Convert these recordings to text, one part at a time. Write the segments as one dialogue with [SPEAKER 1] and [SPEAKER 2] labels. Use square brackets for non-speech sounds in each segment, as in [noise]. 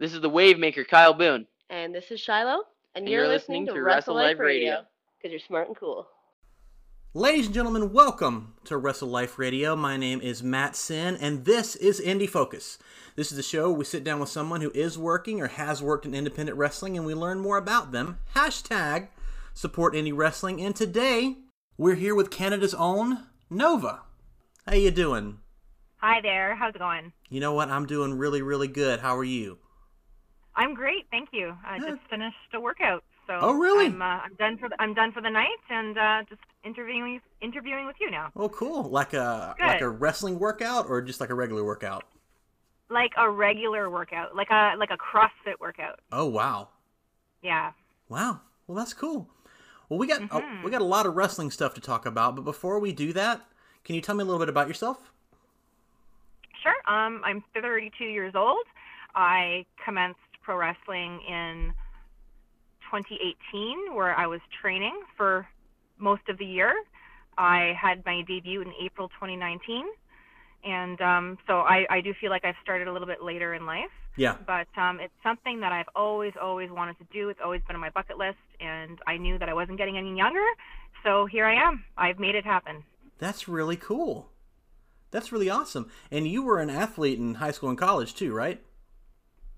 [SPEAKER 1] This is the wave maker, Kyle Boone.
[SPEAKER 2] And this is Shiloh, and,
[SPEAKER 1] And
[SPEAKER 2] you're,
[SPEAKER 1] you're
[SPEAKER 2] listening,
[SPEAKER 1] listening
[SPEAKER 2] to
[SPEAKER 1] to
[SPEAKER 2] Wrestle
[SPEAKER 1] Wrestle
[SPEAKER 2] Life
[SPEAKER 1] Life Radio.
[SPEAKER 2] Radio because you're smart and cool.
[SPEAKER 3] Ladies and gentlemen, welcome to Wrestle Life Radio. My name is Matt Sin, and this is Indie Focus. This is the show where we sit down with someone who is working or has worked in independent wrestling, and we learn more about them. Hashtag support indie wrestling. And today we're here with Canada's own Nova. How you doing?
[SPEAKER 4] Hi there. How's it going?
[SPEAKER 3] You know what? I'm doing really, really good. How are you?
[SPEAKER 4] I'm great, thank you. I just finished a workout, so
[SPEAKER 3] Oh, really?
[SPEAKER 4] I'm, uh, I'm done for the, I'm done for the night, and uh, just interviewing interviewing with you now,
[SPEAKER 3] Oh, cool. Like a
[SPEAKER 4] Good.
[SPEAKER 3] like a wrestling workout or just like a regular workout?
[SPEAKER 4] like a regular workout, like a like a CrossFit workout.
[SPEAKER 3] Oh, wow.
[SPEAKER 4] Yeah.
[SPEAKER 3] Wow. Well, that's cool. Well, we got uh,
[SPEAKER 4] Mhm.
[SPEAKER 3] we got a lot of wrestling stuff to talk about, but before we do that, can you tell me a little bit about yourself?
[SPEAKER 4] Sure. Um, I'm 32 years old. I commenced pro wrestling in 2018, where I was training for most of the year. I had my debut in April 2019, and um, so I, I do feel like I've started a little bit later in life.
[SPEAKER 3] Yeah.
[SPEAKER 4] But um, it's something that I've always, always wanted to do. It's always been on my bucket list, and I knew that I wasn't getting any younger. So here I am. I've made it happen.
[SPEAKER 3] That's really cool. That's really awesome. And you were an athlete in high school and college too, right?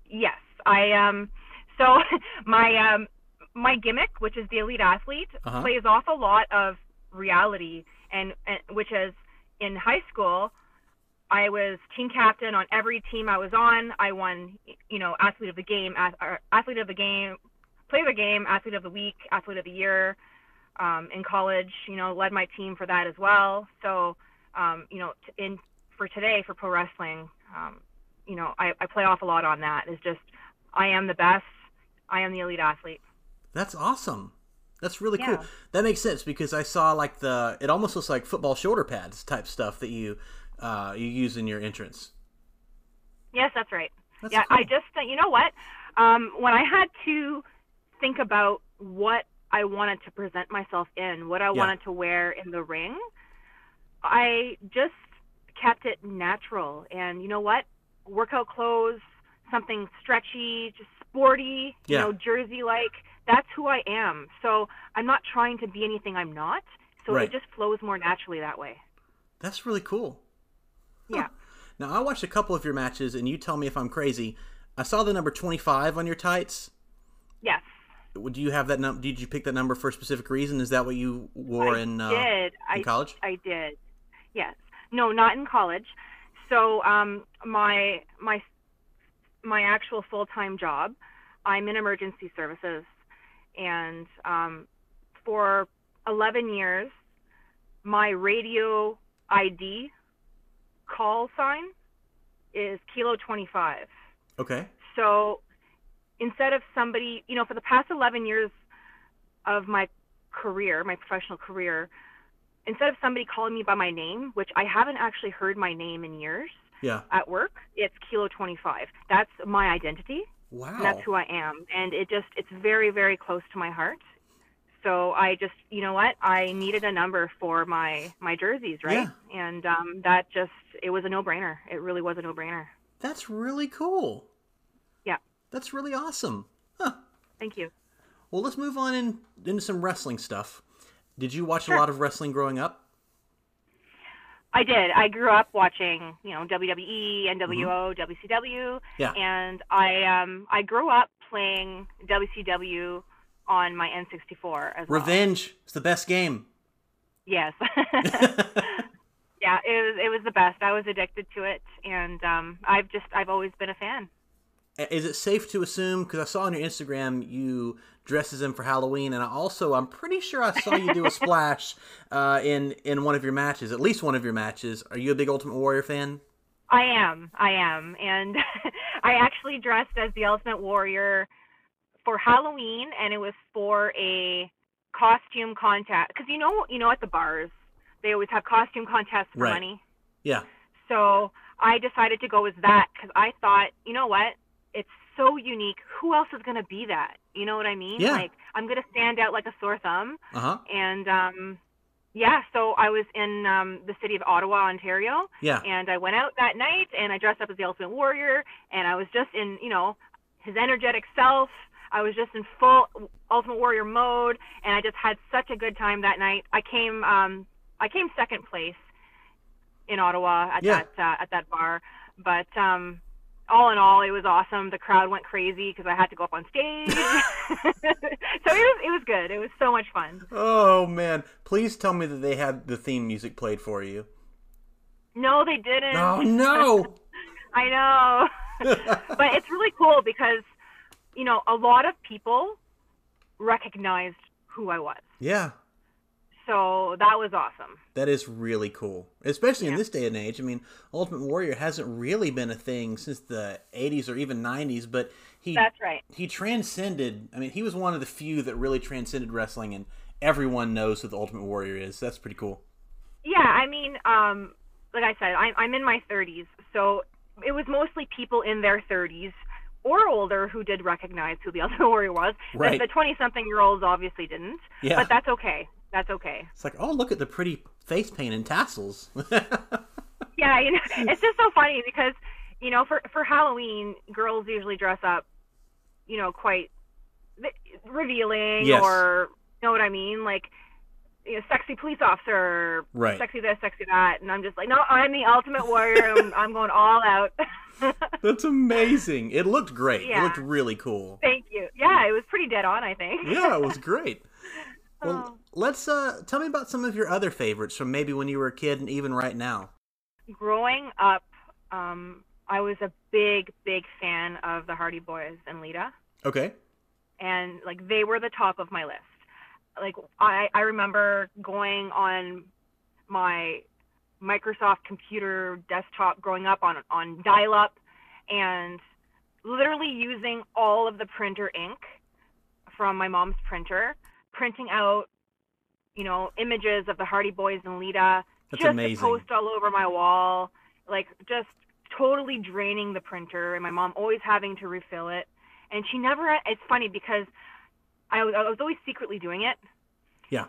[SPEAKER 4] Yes, I um. So [laughs] my um my gimmick, which is the elite athlete,
[SPEAKER 3] Uh-huh.
[SPEAKER 4] plays off a lot of reality, and, and which is in high school. I was team captain on every team I was on. I won, you know, athlete of the game, athlete of the game, play of the game, athlete of the week, athlete of the year. Um, in college, you know, led my team for that as well. So, um, you know, in for today for pro wrestling, um, you know, I, I play off a lot on that. It's just I am the best. I am the elite athlete.
[SPEAKER 3] That's awesome. That's really
[SPEAKER 4] Yeah.
[SPEAKER 3] cool. That makes sense because I saw like the it almost looks like football shoulder pads type stuff that you uh, you use in your entrance.
[SPEAKER 4] Yes, that's right.
[SPEAKER 3] That's
[SPEAKER 4] yeah,
[SPEAKER 3] cool.
[SPEAKER 4] I just you know what? Um, when I had to think about what I wanted to present myself in, what I wanted to wear in the ring, I just kept it natural. And you know what? Workout clothes, something stretchy, just sporty, you know, jersey like. That's who I am. So I'm not trying to be anything I'm not. So
[SPEAKER 3] Right.
[SPEAKER 4] it just flows more naturally that way.
[SPEAKER 3] That's really cool.
[SPEAKER 4] Yeah.
[SPEAKER 3] Now I watched a couple of your matches, and you tell me if I'm crazy. I saw the number 25 on your tights.
[SPEAKER 4] Yes.
[SPEAKER 3] Do you have that number? Did you pick that number for a specific reason? Is that what you wore
[SPEAKER 4] I
[SPEAKER 3] in, uh,
[SPEAKER 4] did.
[SPEAKER 3] in
[SPEAKER 4] I
[SPEAKER 3] college?
[SPEAKER 4] I did. Yes. No, not in college. So um, my my my actual full time job, I'm in emergency services, and um, for 11 years, my radio ID call sign is Kilo 25.
[SPEAKER 3] Okay.
[SPEAKER 4] So instead of somebody, you know, for the past 11 years of my career, my professional career, instead of somebody calling me by my name, which I haven't actually heard my name in years
[SPEAKER 3] Yeah.
[SPEAKER 4] at work, it's Kilo 25. That's my identity.
[SPEAKER 3] Wow.
[SPEAKER 4] That's who I am. And it just, it's very, very close to my heart. So I just, you know what? I needed a number for my my jerseys, right? Yeah. And um, that just, it was a no-brainer. It really was a no-brainer.
[SPEAKER 3] That's really cool.
[SPEAKER 4] Yeah.
[SPEAKER 3] That's really awesome. Huh.
[SPEAKER 4] Thank you.
[SPEAKER 3] Well, let's move on in, into some wrestling stuff. Did you watch
[SPEAKER 4] Sure.
[SPEAKER 3] a lot of wrestling growing up?
[SPEAKER 4] I did. I grew up watching, you know, WWE, NWO, WCW,
[SPEAKER 3] Yeah.
[SPEAKER 4] and I um I grew up playing WCW on my N64 as well.
[SPEAKER 3] Revenge. It's the best game.
[SPEAKER 4] Yes. [laughs] [laughs] yeah, it was it was the best. I was addicted to it, and um I've just I've always been a fan.
[SPEAKER 3] Is it safe to assume? Because I saw on your Instagram you dress as him for Halloween, and I also I'm pretty sure I saw you do a [laughs] splash uh, in in one of your matches, at least one of your matches. Are you a big Ultimate Warrior fan?
[SPEAKER 4] I am. I am. And [laughs] I actually dressed as the Ultimate Warrior for Halloween and it was for a costume contest because you know you know at the bars they always have costume contests for
[SPEAKER 3] Right.
[SPEAKER 4] money.
[SPEAKER 3] Yeah.
[SPEAKER 4] So I decided to go with that because I thought, you know what? It's so unique. Who else is going to be that? You know what I mean?
[SPEAKER 3] Yeah.
[SPEAKER 4] Like I'm going to stand out like a sore thumb.
[SPEAKER 3] Uh huh.
[SPEAKER 4] And um, yeah, so I was in um, the city of Ottawa, Ontario,
[SPEAKER 3] Yeah.
[SPEAKER 4] and I went out that night and I dressed up as the Ultimate Warrior, and I was just in, you know, his energetic self. I was just in full Ultimate Warrior mode, and I just had such a good time that night. I came um, I came second place in Ottawa at
[SPEAKER 3] Yeah.
[SPEAKER 4] that uh, at that bar, but um, all in all, it was awesome. The crowd went crazy because I had to go up on stage. [laughs] [laughs] so it was it was good. It was so much fun.
[SPEAKER 3] Oh man, please tell me that they had the theme music played for you.
[SPEAKER 4] No, they didn't.
[SPEAKER 3] Oh [laughs] no.
[SPEAKER 4] I know. but it's really cool because, you know, a lot of people recognized who I was.
[SPEAKER 3] yeah,
[SPEAKER 4] So that was awesome.
[SPEAKER 3] that is really cool, especially in this day and age. I mean, Ultimate Warrior hasn't really been a thing since the '80s or even '90s, but he
[SPEAKER 4] That's right.
[SPEAKER 3] he transcended. I mean, he was one of the few that really transcended wrestling, and everyone knows who the Ultimate Warrior is. That's pretty cool.
[SPEAKER 4] Yeah, I mean, um, like I said, I'm, I'm in my 30s, so it was mostly people in their 30s or older who did recognize who the [laughs] Ultimate Warrior was. The-
[SPEAKER 3] Right.
[SPEAKER 4] The 20 something year olds obviously didn't.
[SPEAKER 3] Yeah.
[SPEAKER 4] But that's okay. That's okay.
[SPEAKER 3] It's like, oh, look at the pretty face paint and tassels. [laughs]
[SPEAKER 4] Yeah, you know, it's just so funny because, you know, for for Halloween, girls usually dress up, you know, quite revealing
[SPEAKER 3] Yes.
[SPEAKER 4] or you know what I mean, like you know, sexy police officer,
[SPEAKER 3] Right.
[SPEAKER 4] sexy this, sexy that, and I'm just like, no, I'm the ultimate warrior. I'm, [laughs] I'm going all out. [laughs]
[SPEAKER 3] That's amazing. It looked great. It looked really cool.
[SPEAKER 4] Thank you. Yeah, it was pretty dead on, I think.
[SPEAKER 3] Yeah, it was great. Well,
[SPEAKER 4] Oh.
[SPEAKER 3] Let's uh tell me about some of your other favorites from maybe when you were a kid and even right now.
[SPEAKER 4] Growing up, um, I was a big, big fan of the Hardy Boys and Lita.
[SPEAKER 3] Okay.
[SPEAKER 4] and like they were the top of my list. Like I I remember going on my Microsoft computer desktop growing up on on dial up and literally using all of the printer ink from my mom's printer, printing out you know images of the Hardy Boys and Lita
[SPEAKER 3] That's
[SPEAKER 4] just
[SPEAKER 3] amazing.
[SPEAKER 4] to post all over my wall, like just totally draining the printer, and my mom always having to refill it. And she never. It's funny because I was, I was always secretly doing it
[SPEAKER 3] Yeah.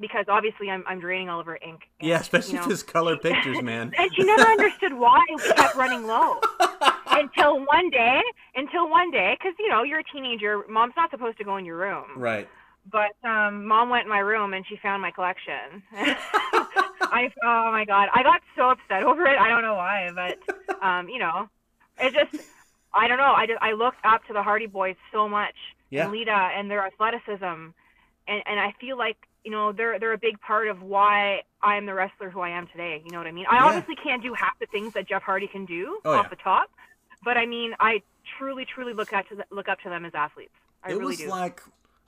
[SPEAKER 4] because obviously I'm I'm draining all of her ink. and,
[SPEAKER 3] Yeah, especially
[SPEAKER 4] you know,
[SPEAKER 3] it's color pictures, [laughs] man.
[SPEAKER 4] and she never understood why we kept running low [laughs] until one day. Until one day, because you know you're a teenager, mom's not supposed to go in your room.
[SPEAKER 3] right.
[SPEAKER 4] But um, mom went in my room and she found my collection. [laughs] [laughs] I oh my god, I got so upset over it. I don't know why, but [laughs] um, you know, it just I don't know. I just I looked up to the Hardy Boys so much
[SPEAKER 3] Yeah.
[SPEAKER 4] and Lita and their athleticism, and and I feel like you know they're they're a big part of why I am the wrestler who I am today. You know what I mean? I
[SPEAKER 3] Yeah.
[SPEAKER 4] obviously can't do half the things that Jeff Hardy can do
[SPEAKER 3] Oh,
[SPEAKER 4] off
[SPEAKER 3] yeah.
[SPEAKER 4] the top, but I mean I truly truly look up to the, look up to them as athletes. I
[SPEAKER 3] it
[SPEAKER 4] really
[SPEAKER 3] was
[SPEAKER 4] do.
[SPEAKER 3] like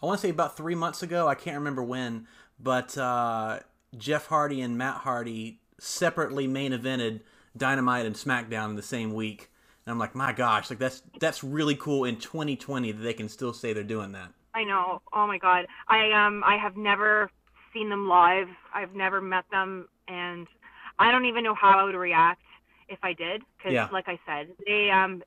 [SPEAKER 3] I want to say about three months ago. I can't remember when, but uh, Jeff Hardy and Matt Hardy separately main evented Dynamite and SmackDown in the same week. And I'm like, my gosh, like that's that's really cool in 2020 that they can still say they're doing that.
[SPEAKER 4] I know. Oh my god. I um I have never seen them live. I've never met them and I don't even know how I would react if I did cuz
[SPEAKER 3] Yeah.
[SPEAKER 4] like I said, they um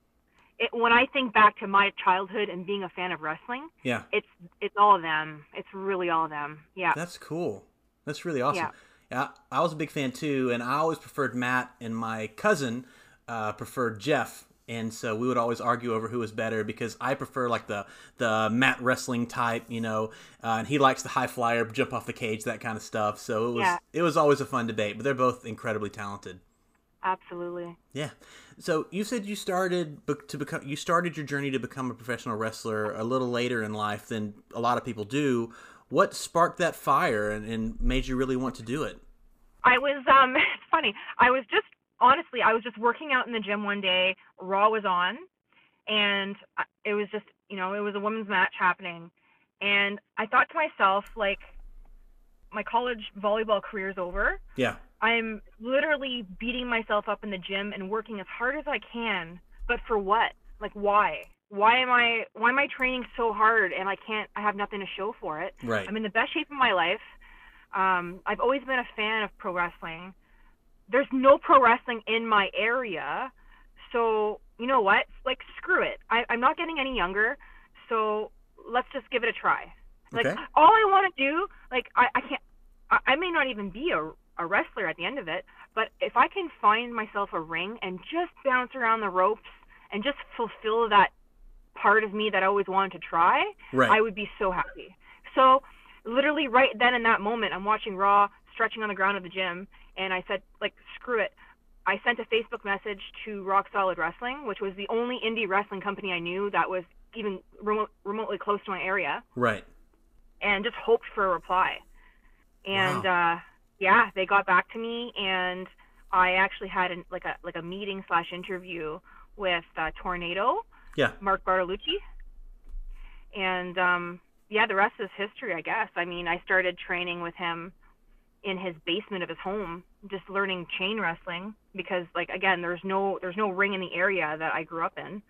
[SPEAKER 4] it, when I think back to my childhood and being a fan of wrestling,
[SPEAKER 3] Yeah,
[SPEAKER 4] it's it's all of them. It's really all of them. Yeah.
[SPEAKER 3] that's cool. That's really awesome.
[SPEAKER 4] Yeah.
[SPEAKER 3] Yeah, I was a big fan too, and I always preferred Matt, and my cousin uh, preferred Jeff, and so we would always argue over who was better because I prefer like the the Matt wrestling type, you know, uh, and he likes the high flyer, jump off the cage, that kind of stuff. So it was
[SPEAKER 4] Yeah.
[SPEAKER 3] it was always a fun debate, but they're both incredibly talented.
[SPEAKER 4] Absolutely.
[SPEAKER 3] Yeah. So you said you started to become you started your journey to become a professional wrestler a little later in life than a lot of people do. What sparked that fire and, and made you really want to do it?
[SPEAKER 4] I was um [laughs] it's funny. I was just honestly, I was just working out in the gym one day, Raw was on, and it was just, you know, it was a women's match happening. And I thought to myself like my college volleyball career's over.
[SPEAKER 3] Yeah.
[SPEAKER 4] I'm literally beating myself up in the gym and working as hard as I can, but for what? Like why? Why am I why am I training so hard and I can't I have nothing to show for it?
[SPEAKER 3] Right.
[SPEAKER 4] I'm in the best shape of my life. Um, I've always been a fan of pro wrestling. There's no pro wrestling in my area, so you know what? Like screw it. I, I'm not getting any younger, so let's just give it a try. Like
[SPEAKER 3] Okay.
[SPEAKER 4] all I want to do, like I, I can't. I, I may not even be a a wrestler at the end of it, but if I can find myself a ring and just bounce around the ropes and just fulfill that part of me that I always wanted to try,
[SPEAKER 3] Right.
[SPEAKER 4] I would be so happy. So literally right then in that moment, I'm watching Raw, stretching on the ground of the gym, and I said, like, screw it. I sent a Facebook message to Rock Solid Wrestling, which was the only indie wrestling company I knew that was even remote, remotely close to my area,
[SPEAKER 3] right.
[SPEAKER 4] and just hoped for a reply. And uh, yeah, they got back to me, and I actually had an, like a like a meeting slash interview with uh, Tornado,
[SPEAKER 3] Yeah.
[SPEAKER 4] Mark Bartolucci, and um, yeah, the rest is history, I guess. I mean, I started training with him in his basement of his home, just learning chain wrestling because, like, again, there's no there's no ring in the area that I grew up in,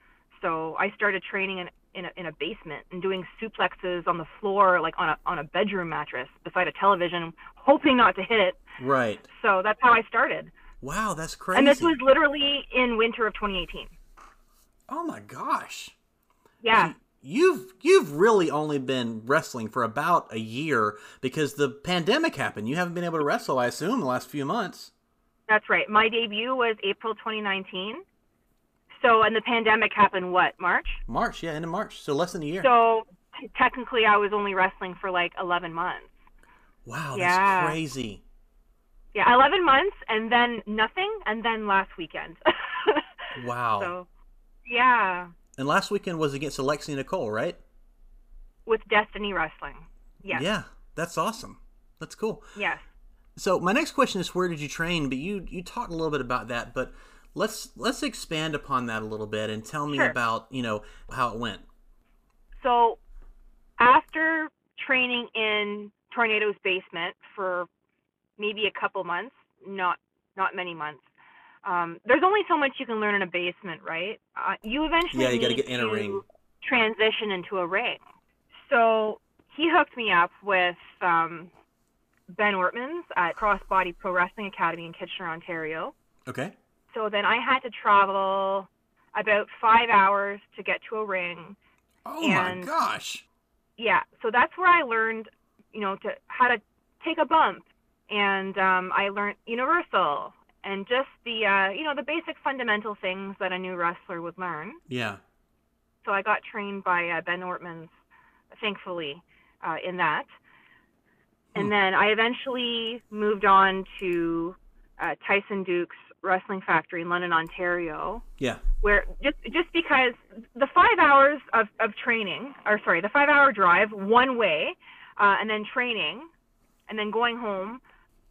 [SPEAKER 4] so I started training in in a, in a basement and doing suplexes on the floor, like on a on a bedroom mattress beside a television, hoping not to hit it.
[SPEAKER 3] Right.
[SPEAKER 4] So that's how I started,
[SPEAKER 3] Wow, that's crazy.
[SPEAKER 4] and this was literally in winter of 2018.
[SPEAKER 3] oh my gosh.
[SPEAKER 4] Yeah.
[SPEAKER 3] You've you've really only been wrestling for about a year because the pandemic happened. You haven't been able to wrestle, I assume, the last few months.
[SPEAKER 4] That's right. My debut was April 2019. So, and the pandemic happened what, March?
[SPEAKER 3] March, yeah, end of March. So less than a year.
[SPEAKER 4] So, t- technically, I was only wrestling for like 11 months.
[SPEAKER 3] wow, that's
[SPEAKER 4] Yeah.
[SPEAKER 3] crazy.
[SPEAKER 4] Yeah, 11 months and then nothing, and then last weekend. [laughs]
[SPEAKER 3] Wow.
[SPEAKER 4] So, yeah,
[SPEAKER 3] and last weekend was against Alexia Nicole, right?
[SPEAKER 4] with Destiny Wrestling. Yes.
[SPEAKER 3] Yeah, that's awesome. That's cool.
[SPEAKER 4] Yes.
[SPEAKER 3] So my next question is where did you train? But you you talked a little bit about that, but let's let's expand upon that a little bit and tell me
[SPEAKER 4] Sure.
[SPEAKER 3] about, you know, how it went.
[SPEAKER 4] So, after training in Tornado's basement for maybe a couple months, not not many months. Um, there's only so much you can learn in a basement, right? Uh, you eventually
[SPEAKER 3] Yeah, you gotta get in a ring.
[SPEAKER 4] transition into a ring. So he hooked me up with um, Ben Ortmans at Crossbody Pro Wrestling Academy in Kitchener, Ontario.
[SPEAKER 3] Okay.
[SPEAKER 4] So then I had to travel about five hours to get to a ring
[SPEAKER 3] Oh
[SPEAKER 4] And-
[SPEAKER 3] my gosh.
[SPEAKER 4] yeah so that's where i learned you know to how to take a bump and um i learned universal and just the uh you know the basic fundamental things that a new wrestler would learn
[SPEAKER 3] Yeah.
[SPEAKER 4] so i got trained by uh, ben ortmans thankfully uh in that
[SPEAKER 3] Hmm.
[SPEAKER 4] and then i eventually moved on to uh, Tyson Dux wrestling factory in london ontario
[SPEAKER 3] Yeah.
[SPEAKER 4] where just just because the five hours of, of training or sorry the five hour drive one way uh, and then training and then going home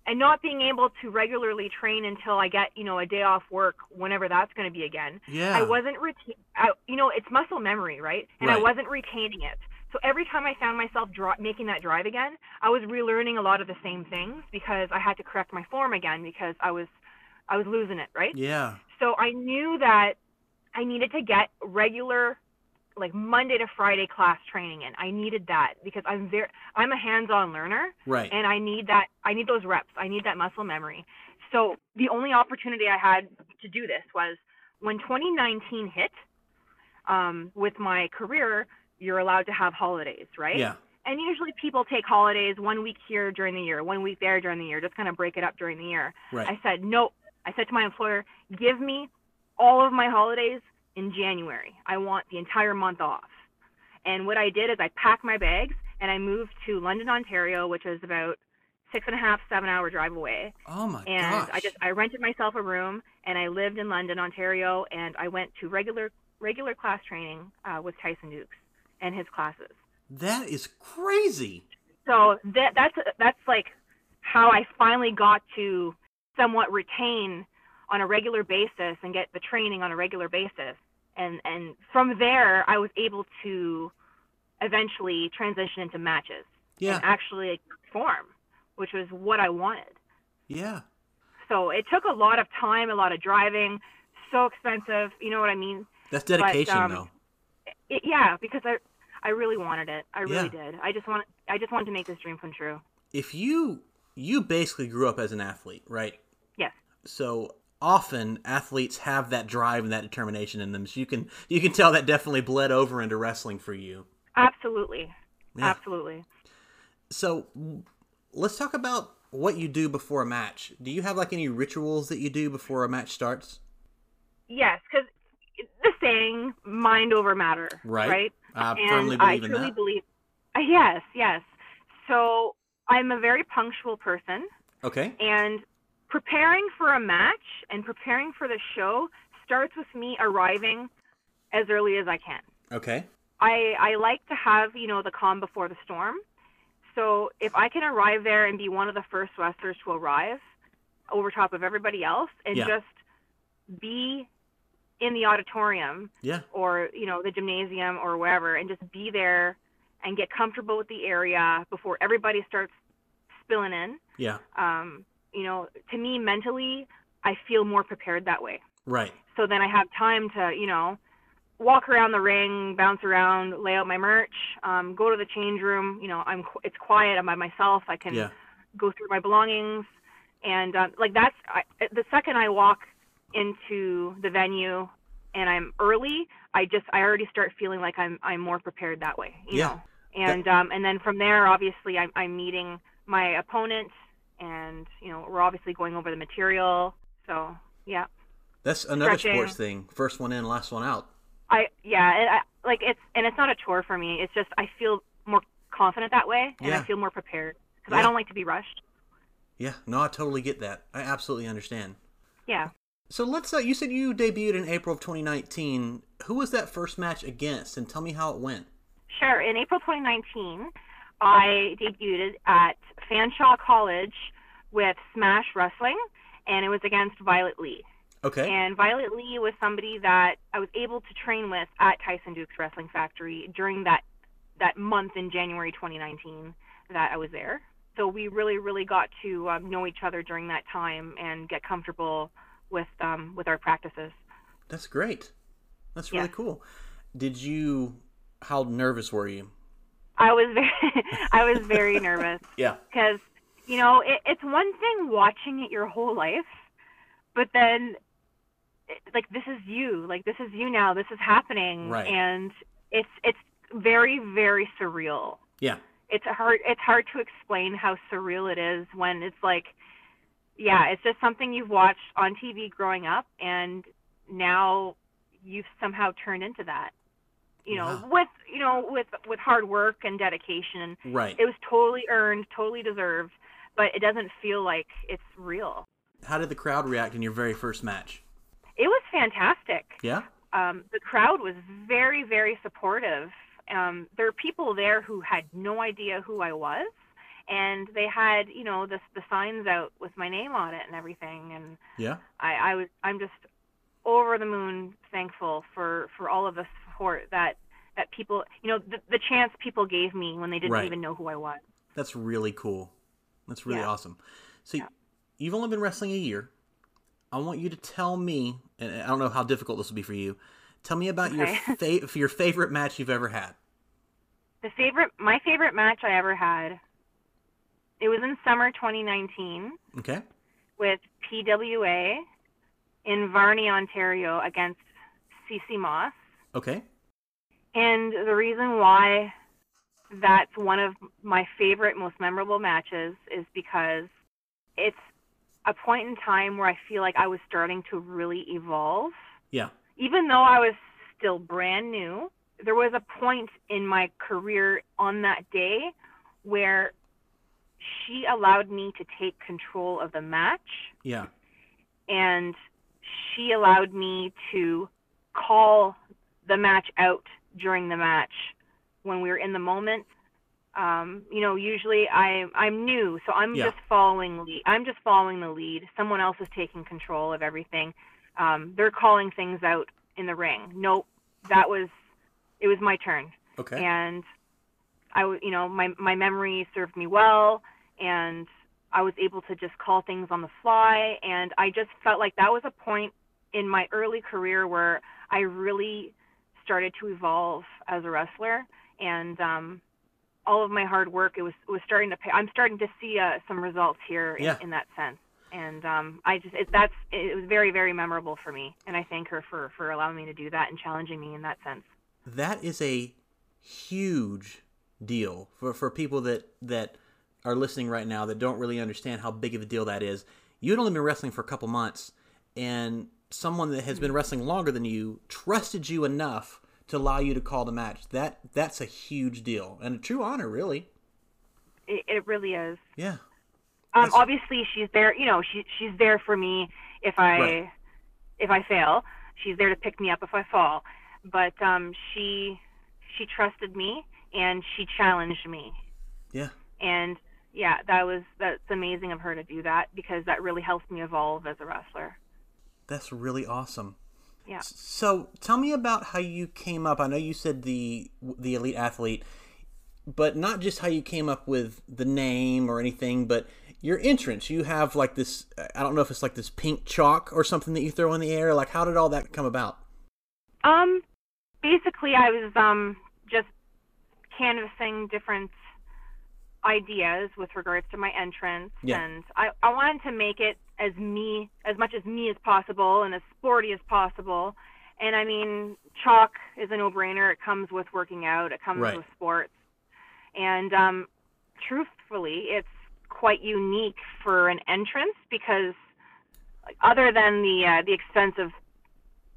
[SPEAKER 4] and not being able to regularly train until i get you know a day off work whenever that's going to be again
[SPEAKER 3] Yeah.
[SPEAKER 4] i wasn't retain I, you know it's muscle memory right and i wasn't retaining it so every time i found myself dri- making that drive again i was relearning a lot of the same things because i had to correct my form again because i was i was losing it right
[SPEAKER 3] Yeah.
[SPEAKER 4] so I knew that I needed to get regular like Monday to Friday class training in. I needed that because I'm very I'm a hands-on learner
[SPEAKER 3] Right.
[SPEAKER 4] and I need that I need those reps. I need that muscle memory. So the only opportunity I had to do this was when 2019 hit um, with my career, you're allowed to have holidays, right?
[SPEAKER 3] Yeah.
[SPEAKER 4] And usually people take holidays one week here during the year, one week there during the year, just kind of break it up during the year.
[SPEAKER 3] Right.
[SPEAKER 4] I said, no. I said to my employer, give me all of my holidays in January. I want the entire month off. And what I did is I packed my bags and I moved to London, Ontario, which is about six and a half, seven hour drive away.
[SPEAKER 3] oh my god.
[SPEAKER 4] And
[SPEAKER 3] gosh.
[SPEAKER 4] I just I rented myself a room and I lived in London, Ontario, and I went to regular regular class training uh, with Tyson Dux and his classes.
[SPEAKER 3] that is crazy.
[SPEAKER 4] So that that's that's like how I finally got to somewhat retain on a regular basis and get the training on a regular basis. And and from there I was able to eventually transition into matches
[SPEAKER 3] Yeah.
[SPEAKER 4] and actually perform, which was what I wanted.
[SPEAKER 3] Yeah.
[SPEAKER 4] So it took a lot of time, a lot of driving, so expensive, you know what I mean?
[SPEAKER 3] That's dedication
[SPEAKER 4] um,
[SPEAKER 3] though.
[SPEAKER 4] It, yeah, because I I really wanted it. I really
[SPEAKER 3] Yeah.
[SPEAKER 4] did. I just want I just wanted to make this dream come true.
[SPEAKER 3] If you you basically grew up as an athlete, right? So often athletes have that drive and that determination in them. So you can you can tell that definitely bled over into wrestling for you.
[SPEAKER 4] Absolutely.
[SPEAKER 3] Yeah.
[SPEAKER 4] Absolutely.
[SPEAKER 3] So let's talk about what you do before a match. Do you have like any rituals that you do before a match starts?
[SPEAKER 4] Yes, because the saying mind over matter
[SPEAKER 3] Right.
[SPEAKER 4] right
[SPEAKER 3] I
[SPEAKER 4] and
[SPEAKER 3] firmly
[SPEAKER 4] I
[SPEAKER 3] believe in
[SPEAKER 4] truly
[SPEAKER 3] that.
[SPEAKER 4] believe. Uh, yes, yes. So I'm a very punctual person,
[SPEAKER 3] Okay.
[SPEAKER 4] and preparing for a match and preparing for the show starts with me arriving as early as I can.
[SPEAKER 3] Okay.
[SPEAKER 4] I I like to have you know the calm before the storm. So if I can arrive there and be one of the first wrestlers to arrive over top of everybody else and
[SPEAKER 3] Yeah.
[SPEAKER 4] just be in the auditorium
[SPEAKER 3] Yeah.
[SPEAKER 4] or you know the gymnasium or wherever and just be there and get comfortable with the area before everybody starts spilling in
[SPEAKER 3] Yeah.
[SPEAKER 4] um, you know to me mentally i feel more prepared that way
[SPEAKER 3] Right.
[SPEAKER 4] so then i have time to you know walk around the ring bounce around lay out my merch um, go to the change room you know i'm it's quiet i'm by myself i can
[SPEAKER 3] Yeah.
[SPEAKER 4] go through my belongings and um, like that's I, the second i walk into the venue and i'm early i just i already start feeling like i'm i'm more prepared that way you
[SPEAKER 3] Yeah.
[SPEAKER 4] know and um and then from there obviously i'm i'm meeting my opponent and you know we're obviously going over the material so yeah
[SPEAKER 3] That's another
[SPEAKER 4] Stretching.
[SPEAKER 3] sports thing. First one in, last one out.
[SPEAKER 4] i yeah it, I, like it's and it's not a chore for me it's just i feel more confident that way and
[SPEAKER 3] Yeah.
[SPEAKER 4] i feel more prepared because
[SPEAKER 3] Yeah.
[SPEAKER 4] i don't like to be rushed
[SPEAKER 3] Yeah. No, I totally get that. I absolutely understand.
[SPEAKER 4] yeah
[SPEAKER 3] So let's uh, you said you debuted in April of 2019. Who was that first match against and tell me how it went?
[SPEAKER 4] Sure. In April 2019, I debuted at Fanshawe College with Smash Wrestling, and it was against Violet Lee.
[SPEAKER 3] Okay.
[SPEAKER 4] And Violet Lee was somebody that I was able to train with at Tyson Dux Wrestling Factory during that that month in January 2019 that I was there. So we really, really got to um, know each other during that time and get comfortable with um, with our practices.
[SPEAKER 3] That's great. That's really
[SPEAKER 4] Yeah.
[SPEAKER 3] cool. Did you how nervous were you?
[SPEAKER 4] I was very, [laughs] I was very nervous. [laughs]
[SPEAKER 3] Yeah.
[SPEAKER 4] because you know it, it's one thing watching it your whole life but then it, like this is you like this is you now this is happening
[SPEAKER 3] Right.
[SPEAKER 4] and it's it's very very surreal
[SPEAKER 3] Yeah.
[SPEAKER 4] it's hard it's hard to explain how surreal it is when it's like yeah it's just something you've watched on tv growing up and now you've somehow turned into that you know
[SPEAKER 3] Wow.
[SPEAKER 4] with you know with with hard work and dedication
[SPEAKER 3] Right.
[SPEAKER 4] it was totally earned, totally deserved, but it doesn't feel like it's real.
[SPEAKER 3] How did the crowd react in your very first match?
[SPEAKER 4] It was fantastic.
[SPEAKER 3] Yeah.
[SPEAKER 4] Um, the crowd was very, very supportive. Um, there are people there who had no idea who I was, and they had, you know, the the signs out with my name on it and everything. And
[SPEAKER 3] Yeah.
[SPEAKER 4] I, I was, I'm just over the moon thankful for for all of the support that that people, you know, the, the chance people gave me when they didn't
[SPEAKER 3] Right.
[SPEAKER 4] even know who I was.
[SPEAKER 3] That's really cool. That's really
[SPEAKER 4] Yeah.
[SPEAKER 3] awesome. So
[SPEAKER 4] Yeah.
[SPEAKER 3] you've only been wrestling a year. I want you to tell me, and I don't know how difficult this will be for you. Tell me about your [laughs] fa- your favorite match you've ever had.
[SPEAKER 4] The favorite, my favorite match I ever had, it was in summer 2019
[SPEAKER 3] Okay.
[SPEAKER 4] with PWA in Varney, Ontario against CC Moss.
[SPEAKER 3] Okay.
[SPEAKER 4] And the reason why that's one of my favorite, most memorable matches is because it's a point in time where I feel like I was starting to really evolve.
[SPEAKER 3] Yeah.
[SPEAKER 4] even though I was still brand new, there was a point in my career on that day where she allowed me to take control of the match
[SPEAKER 3] Yeah.
[SPEAKER 4] and she allowed me to call the match out during the match when we were in the moment. Um, you know, usually I I'm new, so I'm
[SPEAKER 3] Yeah.
[SPEAKER 4] just following lead. I'm just following the lead. Someone else is taking control of everything. Um, they're calling things out in the ring. Nope, that was it was my turn
[SPEAKER 3] Okay.
[SPEAKER 4] and I, you know, my my memory served me well, and I was able to just call things on the fly, and I just felt like that was a point in my early career where I really started to evolve as a wrestler, and um, all of my hard work it was was starting to pay. I'm starting to see uh, some results here in,
[SPEAKER 3] Yeah.
[SPEAKER 4] in that sense. And um, I just it, that's it was very very memorable for me, and I thank her for for allowing me to do that and challenging me in that sense.
[SPEAKER 3] that is a huge deal for, for people that that are listening right now that don't really understand how big of a deal that is. You'd only been wrestling for a couple months, and someone that has been wrestling longer than you trusted you enough to allow you to call the match. That that's a huge deal and a true honor, really.
[SPEAKER 4] It, it really is.
[SPEAKER 3] Yeah.
[SPEAKER 4] Um, obviously, she's there. You know, she she's there for me if I
[SPEAKER 3] Right.
[SPEAKER 4] if I fail. She's there to pick me up if I fall. But um, she she trusted me and she challenged me.
[SPEAKER 3] Yeah.
[SPEAKER 4] And yeah, that was that's amazing of her to do that because that really helped me evolve as a wrestler.
[SPEAKER 3] That's really awesome.
[SPEAKER 4] Yeah.
[SPEAKER 3] So tell me about how you came up. I know you said the the elite athlete, but not just how you came up with the name or anything, but your entrance. You have like this. I don't know if it's like this pink chalk or something that you throw in the air. Like how did all that come about?
[SPEAKER 4] Um, basically, I was um just canvassing different ideas with regards to my entrance,
[SPEAKER 3] Yeah.
[SPEAKER 4] and I I wanted to make it as me as much as me as possible and as sporty as possible. And I mean, chalk is a no-brainer. It comes with working out. It comes
[SPEAKER 3] Right.
[SPEAKER 4] with sports. And um, truthfully, it's quite unique for an entrance because, other than the uh, the expense of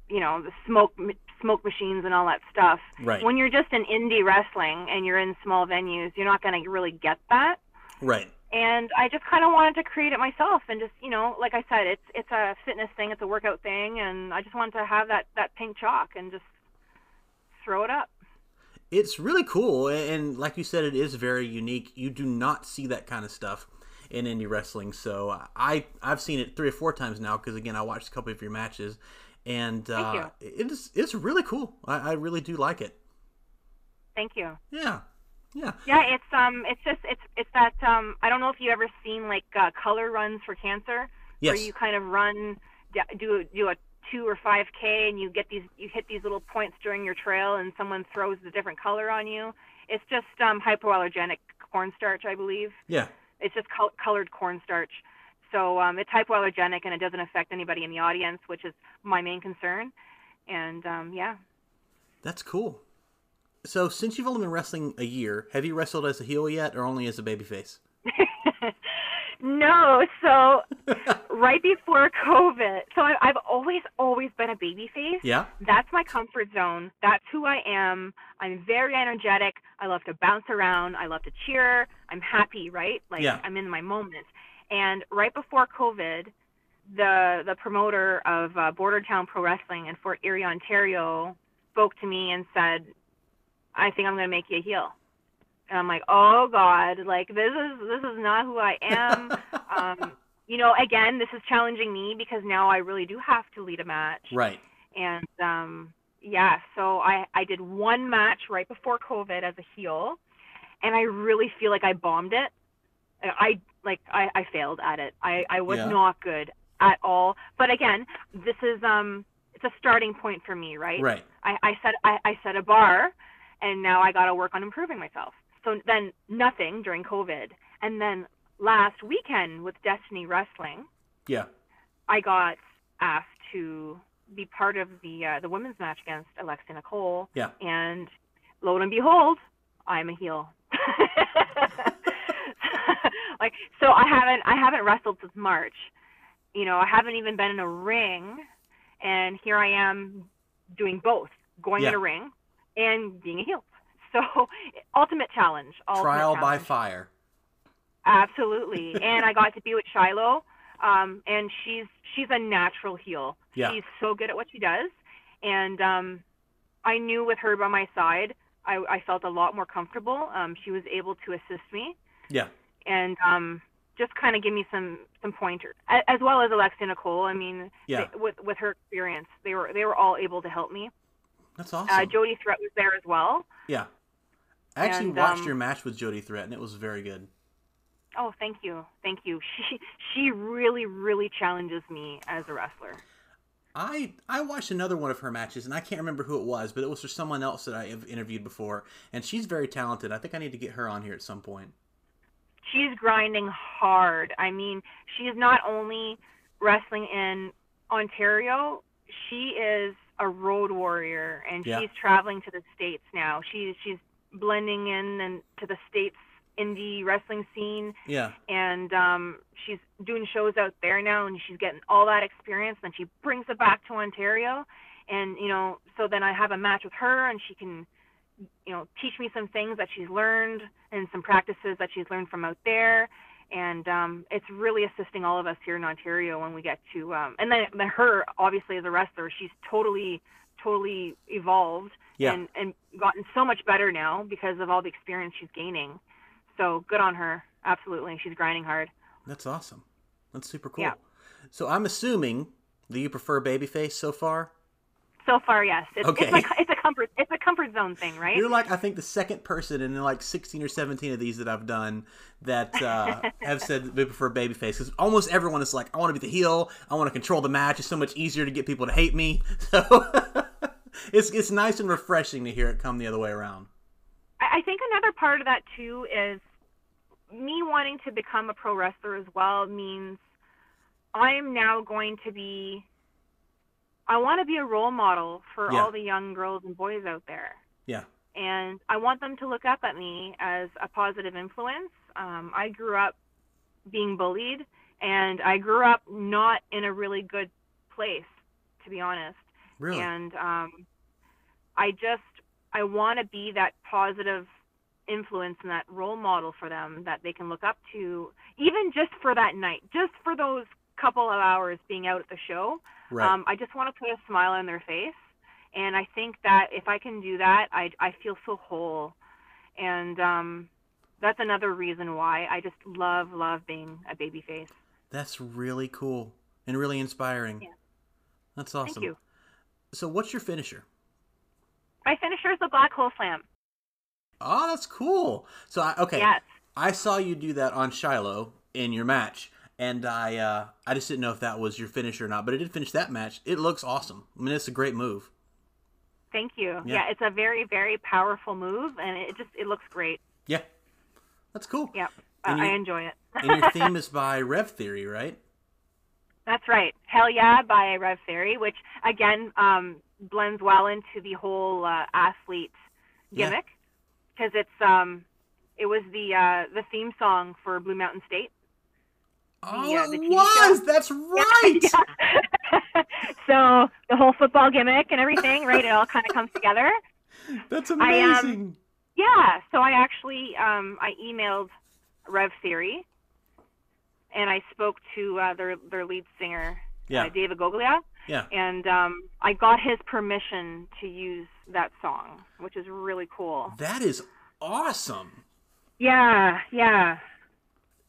[SPEAKER 4] you know the smoke smoke machines and all that stuff.
[SPEAKER 3] Right.
[SPEAKER 4] When you're just in indie wrestling and you're in small venues, you're not going to really get that.
[SPEAKER 3] Right.
[SPEAKER 4] And I just kind of wanted to create it myself and just you know, like I said, it's it's a fitness thing, it's a workout thing, and I just wanted to have that that pink chalk and just throw it up.
[SPEAKER 3] It's really cool, and like you said, it is very unique. You do not see that kind of stuff in indie wrestling. So I I've seen it three or four times now because again I watched a couple of your matches, and uh, it's it's really cool. I, I really do like it.
[SPEAKER 4] Thank you.
[SPEAKER 3] Yeah, yeah,
[SPEAKER 4] Yeah, it's um, it's just it's it's that um, I don't know if you ever seen like uh, color runs for cancer,
[SPEAKER 3] yes,
[SPEAKER 4] where you kind of run do a- do a two or five k and you get these you hit these little points during your trail and someone throws the different color on you. It's just um, hypoallergenic cornstarch, I believe.
[SPEAKER 3] yeah.
[SPEAKER 4] It's just col- colored cornstarch. So um, it's hypoallergenic and it doesn't affect anybody in the audience, which is my main concern. And um, yeah,
[SPEAKER 3] That's cool. So since you've only been wrestling a year, have you wrestled as a heel yet, or only as a babyface? [laughs]
[SPEAKER 4] no. So [laughs] right before COVID, so I, I've always always been a baby face.
[SPEAKER 3] Yeah,
[SPEAKER 4] That's my comfort zone. That's who I am. I'm very energetic. I love to bounce around. I love to cheer. I'm happy, right? Like
[SPEAKER 3] Yeah.
[SPEAKER 4] I'm in my moment. And right before COVID, the the promoter of uh, Border Town Pro Wrestling in Fort Erie, Ontario, spoke to me and said, "I think I'm going to make you a heel." And I'm like, "Oh God! Like this is this is not who I am." [laughs] um, you know, again, this is challenging me because now I really do have to lead a match
[SPEAKER 3] right.
[SPEAKER 4] and um yeah so i i did one match right before covid as a heel and i really feel like i bombed it i like i i failed at it i i was
[SPEAKER 3] Yeah.
[SPEAKER 4] not good at all but again this is um it's a starting point for me right
[SPEAKER 3] Right.
[SPEAKER 4] i i set i, I set a bar and now i got to work on improving myself so then nothing during covid and then last weekend with destiny wrestling
[SPEAKER 3] Yeah.
[SPEAKER 4] I got asked to be part of the uh, the women's match against Alexia Nicole,
[SPEAKER 3] Yeah.
[SPEAKER 4] and lo and behold, I'm a heel. [laughs] like so, I haven't I haven't wrestled since March. You know, I haven't even been in a ring, and here I am doing both, going in a ring and being a heel. [laughs] So, ultimate challenge. Ultimate
[SPEAKER 3] Trial by fire.
[SPEAKER 4] Absolutely. [laughs] and I got to be with Shiloh. Um, and she's she's a natural heel.
[SPEAKER 3] Yeah.
[SPEAKER 4] She's so good at what she does. And um I knew with her by my side I, I felt a lot more comfortable. Um, she was able to assist me
[SPEAKER 3] Yeah.
[SPEAKER 4] And um just kind of give me some some pointers, as well as Alexia Nicole. I mean,
[SPEAKER 3] Yeah.
[SPEAKER 4] they, with with her experience, they were they were all able to help me.
[SPEAKER 3] That's awesome.
[SPEAKER 4] Uh, Jody Threat was there as well.
[SPEAKER 3] yeah. I actually
[SPEAKER 4] and,
[SPEAKER 3] watched
[SPEAKER 4] um,
[SPEAKER 3] your match with Jody Threat, and it was very good.
[SPEAKER 4] Oh, thank you, thank you. [laughs] She she really really challenges me as a wrestler.
[SPEAKER 3] I I watched another one of her matches, and I can't remember who it was, but it was for someone else that I have interviewed before, and she's very talented. I think I need to get her on here at some point.
[SPEAKER 4] She's grinding hard. I mean, she's not only wrestling in Ontario, she is a road warrior and
[SPEAKER 3] Yeah.
[SPEAKER 4] she's traveling to the states now. She's she's blending in and to the states indie wrestling scene,
[SPEAKER 3] Yeah.
[SPEAKER 4] and um, she's doing shows out there now, and she's getting all that experience. Then she brings it back to Ontario, and you know, so then I have a match with her, and she can, you know, teach me some things that she's learned and some practices that she's learned from out there. And um, it's really assisting all of us here in Ontario when we get to, um, and then, then her obviously as a wrestler, she's totally, totally evolved
[SPEAKER 3] Yeah.
[SPEAKER 4] and and gotten so much better now because of all the experience she's gaining. So good on her. Absolutely, she's grinding hard.
[SPEAKER 3] That's awesome. That's super cool.
[SPEAKER 4] Yeah.
[SPEAKER 3] So I'm assuming that you prefer babyface so far.
[SPEAKER 4] So far, yes. It's,
[SPEAKER 3] Okay.
[SPEAKER 4] it's like it's a comfort it's a comfort zone thing, right?
[SPEAKER 3] You're like I think the second person in like 16 or 17 of these that I've done that uh, [laughs] have said they prefer babyface because almost everyone is like I want to be the heel. I want to control the match. It's so much easier to get people to hate me. [laughs] So [laughs] it's it's nice and refreshing to hear it come the other way around.
[SPEAKER 4] I I think another part of that too is me wanting to become a pro wrestler as well means I am now going to be I want to be a role model for
[SPEAKER 3] Yeah.
[SPEAKER 4] all the young girls and boys out there.
[SPEAKER 3] Yeah.
[SPEAKER 4] and I want them to look up at me as a positive influence. Um, I grew up being bullied, and I grew up not in a really good place, to be honest.
[SPEAKER 3] Really.
[SPEAKER 4] And um, I just I want to be that positive influence and that role model for them that they can look up to, even just for that night, just for those couple of hours being out at the show.
[SPEAKER 3] right.
[SPEAKER 4] Um, I just want to put a smile on their face, and I think that if I can do that, I I feel so whole, and um, that's another reason why I just love love being a baby face.
[SPEAKER 3] That's really cool and really inspiring.
[SPEAKER 4] Yeah.
[SPEAKER 3] That's awesome.
[SPEAKER 4] Thank you.
[SPEAKER 3] So what's your finisher?
[SPEAKER 4] My finisher is the black hole slam.
[SPEAKER 3] Oh, that's cool. So I, okay,
[SPEAKER 4] Yes.
[SPEAKER 3] I saw you do that on Shiloh in your match, and I uh, I just didn't know if that was your finish or not. But it did finish that match. It looks awesome. I mean, it's a great move.
[SPEAKER 4] Thank you.
[SPEAKER 3] Yeah.
[SPEAKER 4] Yeah. it's a very very powerful move, and it just it looks great.
[SPEAKER 3] Yeah, that's cool.
[SPEAKER 4] Yep.
[SPEAKER 3] And
[SPEAKER 4] I
[SPEAKER 3] you-
[SPEAKER 4] I enjoy it.
[SPEAKER 3] and your [laughs] theme is by Rev Theory, right?
[SPEAKER 4] That's right. Hell yeah by Rev Theory, which again um, blends well into the whole uh, athlete gimmick because it's um it was the uh, the theme song for Blue Mountain State.
[SPEAKER 3] Oh,
[SPEAKER 4] uh, the
[SPEAKER 3] it was.
[SPEAKER 4] show?
[SPEAKER 3] That's right. [laughs]
[SPEAKER 4] Yeah. [laughs] so the whole football gimmick and everything, right? It all kind of comes together.
[SPEAKER 3] That's
[SPEAKER 4] I, um,
[SPEAKER 3] amazing.
[SPEAKER 4] Yeah. So I actually um, I emailed Rev Theory, and I spoke to uh, their their lead singer,
[SPEAKER 3] yeah,
[SPEAKER 4] uh, David Agoglia.
[SPEAKER 3] yeah.
[SPEAKER 4] and um, I got his permission to use that song, which is really cool.
[SPEAKER 3] That is awesome.
[SPEAKER 4] Yeah, yeah,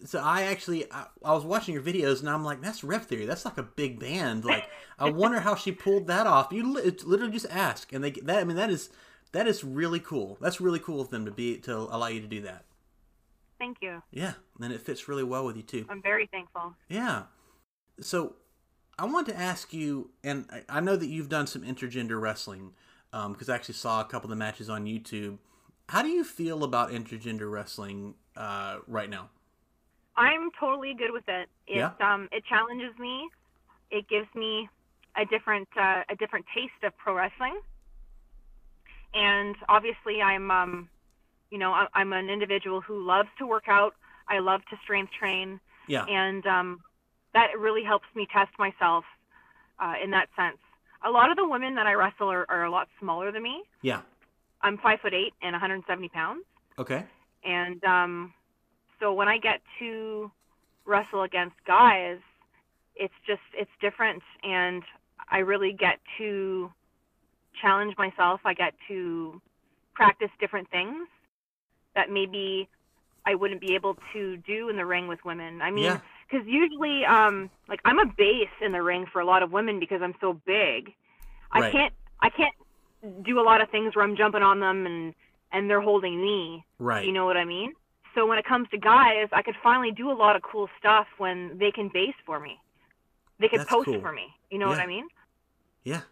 [SPEAKER 3] So I actually I, I was watching your videos and I'm like, that's Rev Theory. That's like a big band. Like I wonder how she pulled that off. You li- literally just ask, and they that I mean that is that is really cool. That's really cool of them to be to allow you to do that.
[SPEAKER 4] thank you.
[SPEAKER 3] Yeah, and it fits really well with you too.
[SPEAKER 4] I'm very thankful.
[SPEAKER 3] Yeah. So I want to ask you, and I, I know that you've done some intergender wrestling because I actually saw a couple of the matches on YouTube. How do you feel about intergender wrestling uh, right now?
[SPEAKER 4] I'm totally good with it. It
[SPEAKER 3] Yeah?
[SPEAKER 4] um it challenges me. It gives me a different uh, a different taste of pro wrestling. And obviously, I'm um you know I- I'm an individual who loves to work out. I love to strength train.
[SPEAKER 3] Yeah.
[SPEAKER 4] and um, that really helps me test myself uh, in that sense. A lot of the women that I wrestle are, are a lot smaller than me.
[SPEAKER 3] Yeah.
[SPEAKER 4] I'm five foot eight and 170 pounds,
[SPEAKER 3] Okay.
[SPEAKER 4] and um, so when I get to wrestle against guys, it's just it's different, and I really get to challenge myself. I get to practice different things that maybe I wouldn't be able to do in the ring with women. I mean,
[SPEAKER 3] Yeah.
[SPEAKER 4] because usually, um, like I'm a base in the ring for a lot of women because I'm so big. I
[SPEAKER 3] Right.
[SPEAKER 4] can't I can't do a lot of things where I'm jumping on them and and they're holding me.
[SPEAKER 3] Right.
[SPEAKER 4] You know what I mean? So when it comes to guys, I could finally do a lot of cool stuff when they can base for me. They could
[SPEAKER 3] That's
[SPEAKER 4] post
[SPEAKER 3] cool.
[SPEAKER 4] for me. You know what I mean?
[SPEAKER 3] Yeah.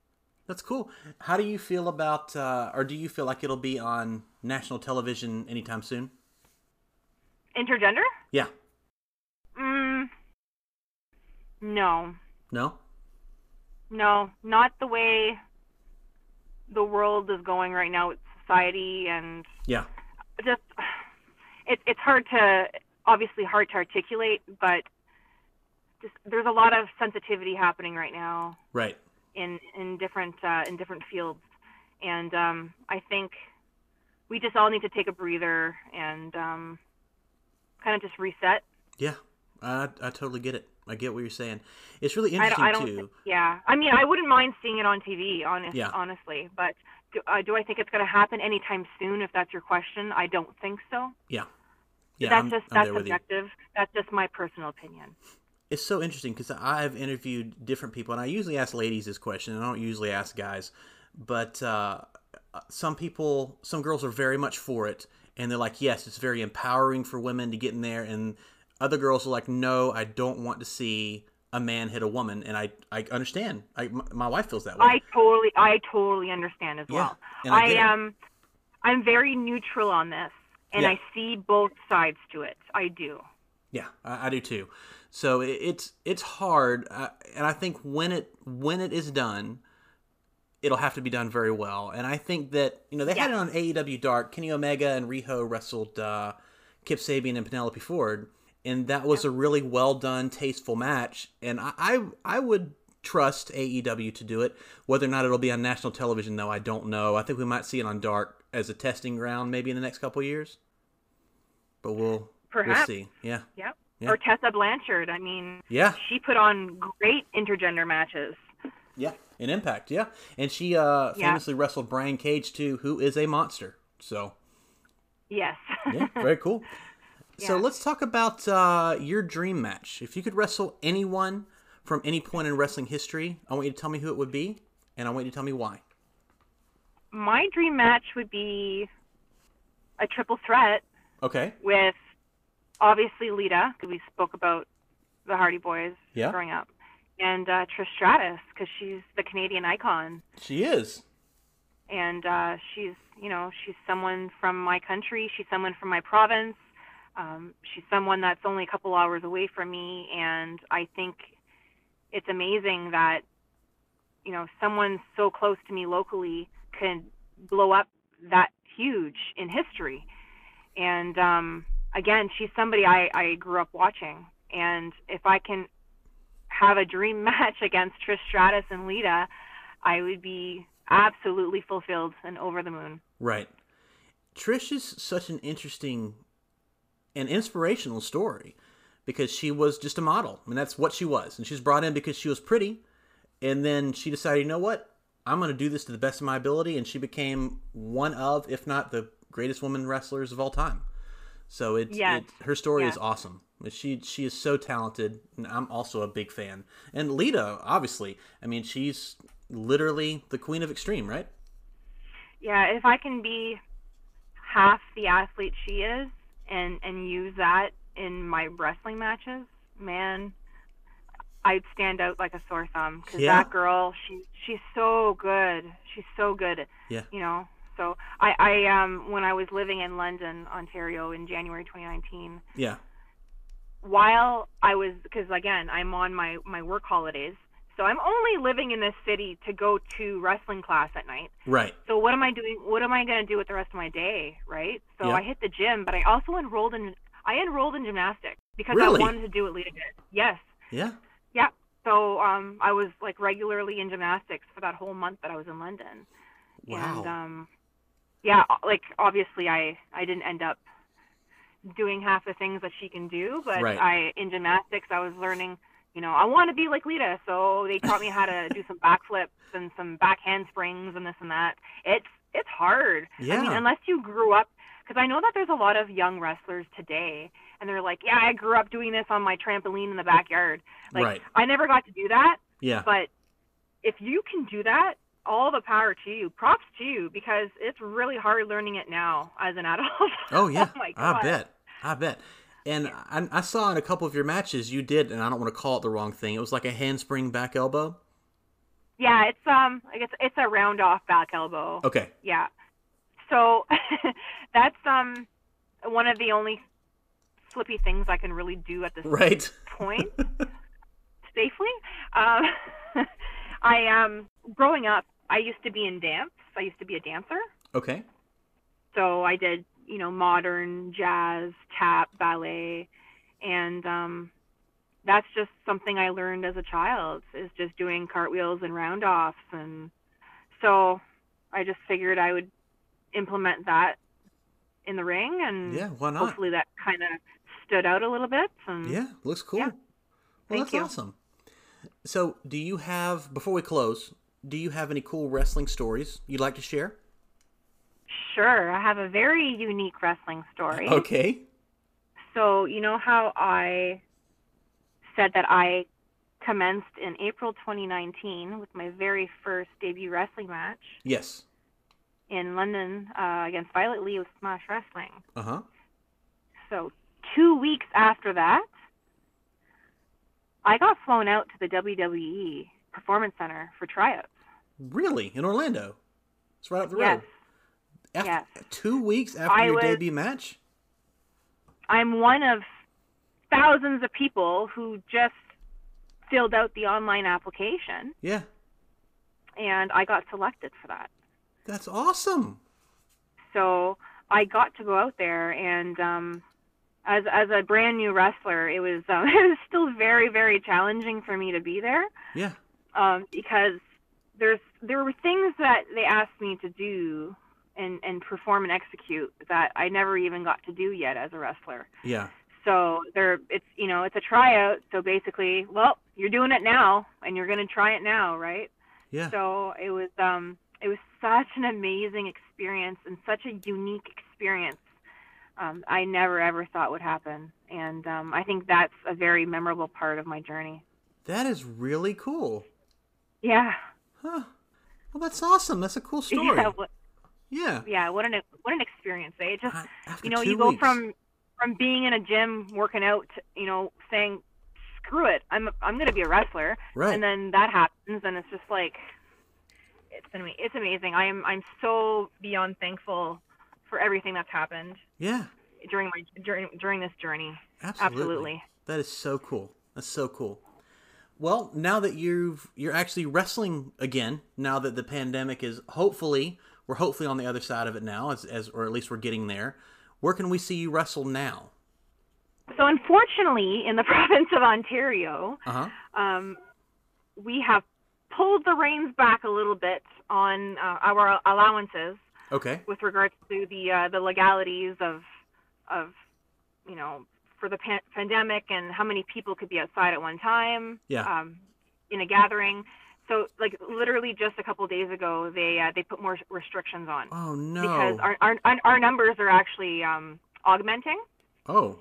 [SPEAKER 3] That's cool. How do you feel about, uh, or do you feel like it'll be on national television anytime soon?
[SPEAKER 4] Intergender?
[SPEAKER 3] Yeah.
[SPEAKER 4] Mm, no,
[SPEAKER 3] No?
[SPEAKER 4] no, not the way the world is going right now with society and
[SPEAKER 3] Yeah.
[SPEAKER 4] just it's it's hard to obviously hard to articulate, but just there's a lot of sensitivity happening right now
[SPEAKER 3] Right.
[SPEAKER 4] in in different uh, in different fields, and um, I think we just all need to take a breather and um, kind of just reset.
[SPEAKER 3] Yeah. I I totally get it. I get what you're saying. It's really
[SPEAKER 4] I
[SPEAKER 3] interesting
[SPEAKER 4] don't, I don't
[SPEAKER 3] too.
[SPEAKER 4] thi- yeah. I mean, I wouldn't mind seeing it on TV, honest,
[SPEAKER 3] Yeah.
[SPEAKER 4] honestly. But do, uh, do I think it's going to happen anytime soon? If that's your question, I don't think so.
[SPEAKER 3] yeah. Yeah.
[SPEAKER 4] that's
[SPEAKER 3] I'm,
[SPEAKER 4] just
[SPEAKER 3] I'm
[SPEAKER 4] that's
[SPEAKER 3] there with you.
[SPEAKER 4] subjective. That's just my personal opinion.
[SPEAKER 3] It's so interesting because I've interviewed different people, and I usually ask ladies this question, and I don't usually ask guys. But uh, some people, some girls are very much for it, and they're like, yes, it's very empowering for women to get in there. And other girls are like, no, I don't want to see a man hit a woman. And I, I understand. I, m- my wife feels that way.
[SPEAKER 4] I totally, I totally understand as
[SPEAKER 3] Yeah,
[SPEAKER 4] well.
[SPEAKER 3] I
[SPEAKER 4] I am, I'm very neutral on this, and
[SPEAKER 3] Yeah.
[SPEAKER 4] I see both sides to it. I do.
[SPEAKER 3] Yeah, I, I do too. So it, it's it's hard, uh, and I think when it when it is done, it'll have to be done very well. And I think that you know they had it on AEW Dark. Kenny Omega and Riho wrestled uh, Kip Sabian and Penelope Ford, and that was a really well done, tasteful match. And I, I I would trust AEW to do it. Whether or not it'll be on national television, though, I don't know. I think we might see it on Dark as a testing ground, maybe in the next couple years. But we'll we'll
[SPEAKER 4] Perhaps.
[SPEAKER 3] see. Yeah,
[SPEAKER 4] Yep.
[SPEAKER 3] Yeah.
[SPEAKER 4] Or Tessa Blanchard. I mean,
[SPEAKER 3] yeah.
[SPEAKER 4] she put on great intergender matches.
[SPEAKER 3] Yeah, in Impact, yeah, and she uh,
[SPEAKER 4] Yeah.
[SPEAKER 3] famously wrestled Brian Cage too, who is a monster. So
[SPEAKER 4] Yes.
[SPEAKER 3] yeah, very cool. [laughs] So let's talk about uh, your dream match. If you could wrestle anyone from any point in wrestling history, I want you to tell me who it would be, and I want you to tell me why.
[SPEAKER 4] My dream match would be a triple threat
[SPEAKER 3] Okay.
[SPEAKER 4] with obviously Lita, because we spoke about the Hardy Boys
[SPEAKER 3] Yeah.
[SPEAKER 4] growing up, and uh, Trish Stratus, because she's the Canadian icon,
[SPEAKER 3] She is.
[SPEAKER 4] and uh, she's you know she's someone from my country, she's someone from my province, um, she's someone that's only a couple hours away from me, and I think it's amazing that you know someone so close to me locally can blow up that huge in history and um again she's somebody i i grew up watching and if i can have a dream [laughs] match against trish stratus and lita i would be absolutely fulfilled and over the moon
[SPEAKER 3] Right. Trish is such an interesting and inspirational story because she was just a model. I mean, that's what she was. And she was brought in because she was pretty. And then she decided, you know what? I'm going to do this to the best of my ability. And she became one of, if not the greatest woman wrestlers of all time. So it's,
[SPEAKER 4] Yes.
[SPEAKER 3] it, her story is awesome. She she is so talented, and I'm also a big fan. And Lita, obviously, I mean, she's literally the queen of extreme, right?
[SPEAKER 4] yeah if i can be half the athlete she is and and use that in my wrestling matches man i'd stand out like a sore thumb because
[SPEAKER 3] Yeah.
[SPEAKER 4] that girl she she's so good she's so good
[SPEAKER 3] Yeah.
[SPEAKER 4] you know so i i um when i was living in london ontario in january 2019
[SPEAKER 3] Yeah.
[SPEAKER 4] while I was because again I'm on my my work holidays, so I'm only living in this city to go to wrestling class at night.
[SPEAKER 3] Right.
[SPEAKER 4] So what am I doing? What am I going to do with the rest of my day, right? So
[SPEAKER 3] Yeah.
[SPEAKER 4] I hit the gym, but I also enrolled in I enrolled in gymnastics because
[SPEAKER 3] Really?
[SPEAKER 4] I wanted to do what Lita did. Yes,
[SPEAKER 3] Yeah.
[SPEAKER 4] Yeah. So um, I was like regularly in gymnastics for that whole month that I was in London.
[SPEAKER 3] Wow.
[SPEAKER 4] And um, yeah, like obviously I I didn't end up doing half the things that she can do, but
[SPEAKER 3] Right.
[SPEAKER 4] I in gymnastics I was learning. You know, I want to be like Lita, so they taught me how to do some backflips and some back handsprings and this and that. It's it's hard. Yeah. I mean, unless you grew up, because I know that there's a lot of young wrestlers today, and they're like, yeah, I grew up doing this on my trampoline in the backyard. Like,
[SPEAKER 3] Right.
[SPEAKER 4] I never got to do that,
[SPEAKER 3] yeah.
[SPEAKER 4] but if you can do that, all the power to you. Props to you because it's really hard learning it now as an adult. [laughs]
[SPEAKER 3] Oh yeah.
[SPEAKER 4] my
[SPEAKER 3] I bet. I bet. And I, I saw in a couple of your matches you did, and I don't want to call it the wrong thing. It was like a handspring back elbow.
[SPEAKER 4] Yeah, it's um, I guess it's a round off back elbow.
[SPEAKER 3] Okay.
[SPEAKER 4] Yeah. So [laughs] that's um, one of the only flippy things I can really do at this
[SPEAKER 3] Right.
[SPEAKER 4] point [laughs] safely. Um, [laughs] I um, growing up, I used to be in dance. I used to be a dancer.
[SPEAKER 3] okay.
[SPEAKER 4] So I did, you know, modern jazz, tap, ballet, and um, that's just something I learned as a child is just doing cartwheels and roundoffs, and so I just figured I would implement that in the ring, and
[SPEAKER 3] Yeah, why not?
[SPEAKER 4] hopefully that kind of stood out a little bit. And
[SPEAKER 3] Yeah, looks cool.
[SPEAKER 4] Yeah.
[SPEAKER 3] Well,
[SPEAKER 4] Thank
[SPEAKER 3] that's
[SPEAKER 4] you.
[SPEAKER 3] awesome. So, do you have before we close? Do you have any cool wrestling stories you'd like to share?
[SPEAKER 4] Sure, I have a very unique wrestling story.
[SPEAKER 3] Okay.
[SPEAKER 4] So, you know how I said that I commenced in April 2019 with my very first debut wrestling match
[SPEAKER 3] Yes.
[SPEAKER 4] in London uh, against Violet Lee with Smash Wrestling.
[SPEAKER 3] Uh huh.
[SPEAKER 4] So, two weeks after that, I got flown out to the WWE Performance Center for tryouts.
[SPEAKER 3] Really? In Orlando? It's right up the
[SPEAKER 4] Yes.
[SPEAKER 3] road. After,
[SPEAKER 4] yes.
[SPEAKER 3] Two weeks after
[SPEAKER 4] I
[SPEAKER 3] your
[SPEAKER 4] was-
[SPEAKER 3] debut match?
[SPEAKER 4] I'm one of thousands of people who just filled out the online application,
[SPEAKER 3] Yeah.
[SPEAKER 4] and I got selected for that.
[SPEAKER 3] That's awesome.
[SPEAKER 4] So I got to go out there, and um, as as a brand new wrestler, it was um, [laughs] it was still very very challenging for me to be there
[SPEAKER 3] Yeah.
[SPEAKER 4] um, because there's there were things that they asked me to do and and perform and execute that I never even got to do yet as a wrestler.
[SPEAKER 3] Yeah.
[SPEAKER 4] So there, it's you know, it's a tryout. So basically, well, you're doing it now, and you're going to try it now, right?
[SPEAKER 3] Yeah.
[SPEAKER 4] So it was, um, it was such an amazing experience and such a unique experience. Um, I never ever thought would happen, and um, I think that's a very memorable part of my journey.
[SPEAKER 3] That is really cool.
[SPEAKER 4] Yeah,
[SPEAKER 3] Huh. Well, that's awesome. That's a cool [laughs] story.
[SPEAKER 4] yeah, what,
[SPEAKER 3] Yeah.
[SPEAKER 4] yeah. What an what an experience, eh? It just
[SPEAKER 3] After
[SPEAKER 4] you know, you go
[SPEAKER 3] weeks.
[SPEAKER 4] from from being in a gym working out, to, you know, saying, "Screw it, I'm I'm going to be a wrestler,"
[SPEAKER 3] Right.
[SPEAKER 4] and then that happens, and it's just like, it's ama- it's amazing. I am I'm so beyond thankful for everything that's happened
[SPEAKER 3] yeah.
[SPEAKER 4] during my during during this journey.
[SPEAKER 3] Absolutely.
[SPEAKER 4] Absolutely.
[SPEAKER 3] That is so cool. That's so cool. Well, now that you've you're actually wrestling again, now that the pandemic is hopefully we're hopefully on the other side of it now, as, as or at least we're getting there. Where can we see you wrestle now?
[SPEAKER 4] So unfortunately, in the [laughs] province of Ontario,
[SPEAKER 3] Uh huh.
[SPEAKER 4] um, we have pulled the reins back a little bit on uh, our allowances.
[SPEAKER 3] Okay.
[SPEAKER 4] with regards to the uh, the legalities of of you know for the pan- pandemic and how many people could be outside at one time
[SPEAKER 3] Yeah.
[SPEAKER 4] um, in a gathering. So like literally just a couple days ago they uh, they put more restrictions on
[SPEAKER 3] Oh no.
[SPEAKER 4] because our, our our our numbers are actually um, augmenting.
[SPEAKER 3] oh.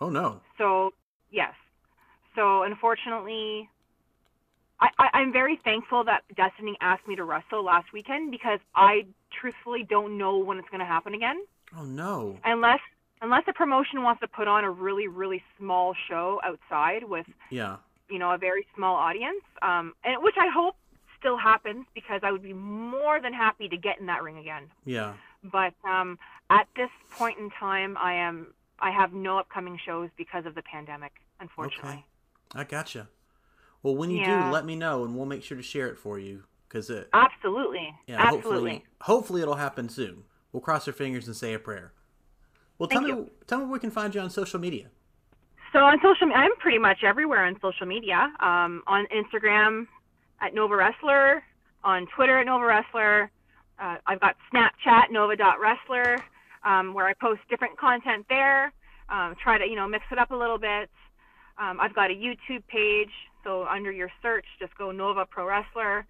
[SPEAKER 3] Oh no.
[SPEAKER 4] So yes. So unfortunately, I, I, I'm very thankful that Destiny asked me to wrestle last weekend because I truthfully don't know when it's going to happen again.
[SPEAKER 3] Oh no.
[SPEAKER 4] unless unless a promotion wants to put on a really really small show outside with
[SPEAKER 3] Yeah.
[SPEAKER 4] you know a very small audience um and which i hope still happens because i would be more than happy to get in that ring again
[SPEAKER 3] Yeah.
[SPEAKER 4] but um at this point in time i am i have no upcoming shows because of the pandemic unfortunately Okay.
[SPEAKER 3] I gotcha. Well, when you
[SPEAKER 4] Yeah.
[SPEAKER 3] do, let me know, and we'll make sure to share it for you. Cause it,
[SPEAKER 4] absolutely
[SPEAKER 3] yeah,
[SPEAKER 4] absolutely
[SPEAKER 3] hopefully, hopefully it'll happen soon. We'll cross our fingers and say a prayer. Well, tell
[SPEAKER 4] Thank
[SPEAKER 3] me, tell me where we can find you on social media.
[SPEAKER 4] So on social, I'm pretty much everywhere on social media. Um, on Instagram at Nova Wrestler, on Twitter at Nova Wrestler. Uh, I've got Snapchat Nova.Wrestler, um, where I post different content there. Um, try to you know mix it up a little bit. Um, I've got a YouTube page, so under your search, just go Nova Pro Wrestler.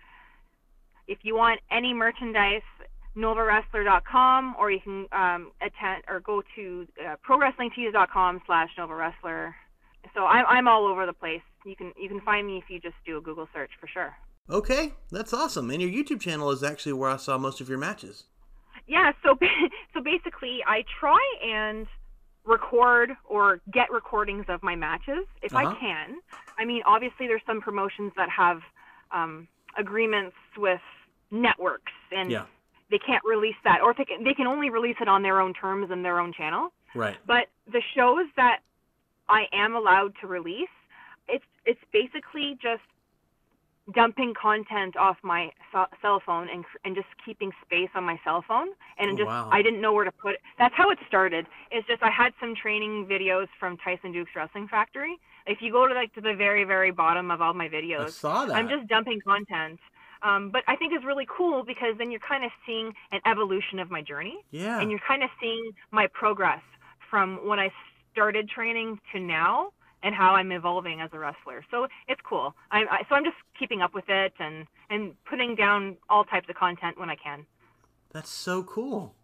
[SPEAKER 4] If you want any merchandise, novawrestler.com, or you can um, attend or go to uh, prowrestlingtees.com slash Nova Wrestler. So I'm I'm all over the place. You can you can find me if you just do a Google search for sure.
[SPEAKER 3] Okay, that's awesome. And your YouTube channel is actually where I saw most of your matches.
[SPEAKER 4] Yeah. So [laughs] so basically, I try and record or get recordings of my matches if
[SPEAKER 3] Uh-huh.
[SPEAKER 4] I can. I mean, obviously, there's some promotions that have um, agreements with networks and
[SPEAKER 3] Yeah.
[SPEAKER 4] they can't release that, or they can, they can only release it on their own terms and their own channel.
[SPEAKER 3] Right.
[SPEAKER 4] But the shows that I am allowed to release, it's it's basically just dumping content off my cell phone and and just keeping space on my cell phone and just
[SPEAKER 3] wow.
[SPEAKER 4] I didn't know where to put it. That's how it started. It's just I had some training videos from Tyson Dux Wrestling Factory. If you go to like to the very very bottom of all my videos, I
[SPEAKER 3] saw that.
[SPEAKER 4] I'm just dumping content. Um, but I think it's really cool because then you're kind of seeing an evolution of my journey
[SPEAKER 3] yeah.
[SPEAKER 4] and you're kind of seeing my progress from when I started training to now and how I'm evolving as a wrestler. So it's cool. I, I so I'm just keeping up with it and and putting down all types of content when I can.
[SPEAKER 3] That's so cool.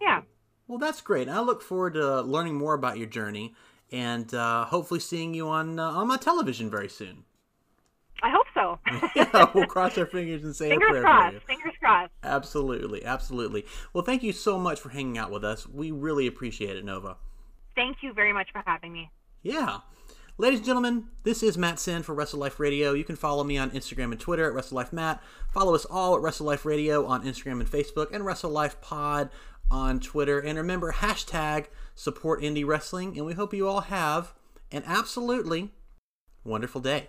[SPEAKER 4] Yeah.
[SPEAKER 3] Well, that's great. I look forward to learning more about your journey and uh, hopefully seeing you on uh, on my television very soon.
[SPEAKER 4] I hope so. [laughs] [laughs]
[SPEAKER 3] yeah, we'll cross our fingers and say a
[SPEAKER 4] Fingers
[SPEAKER 3] prayer for you.
[SPEAKER 4] Fingers crossed.
[SPEAKER 3] Absolutely, absolutely. Well, thank you so much for hanging out with us. We really appreciate it, Nova.
[SPEAKER 4] Thank you very much for having me.
[SPEAKER 3] Yeah. Ladies and gentlemen, this is Matt Sin for Wrestle Life Radio. You can follow me on Instagram and Twitter at Wrestle Life Matt. Follow us all at Wrestle Life Radio on Instagram and Facebook, and Wrestle Life Pod on Twitter. And remember, hashtag support indie wrestling. And we hope you all have an absolutely wonderful day.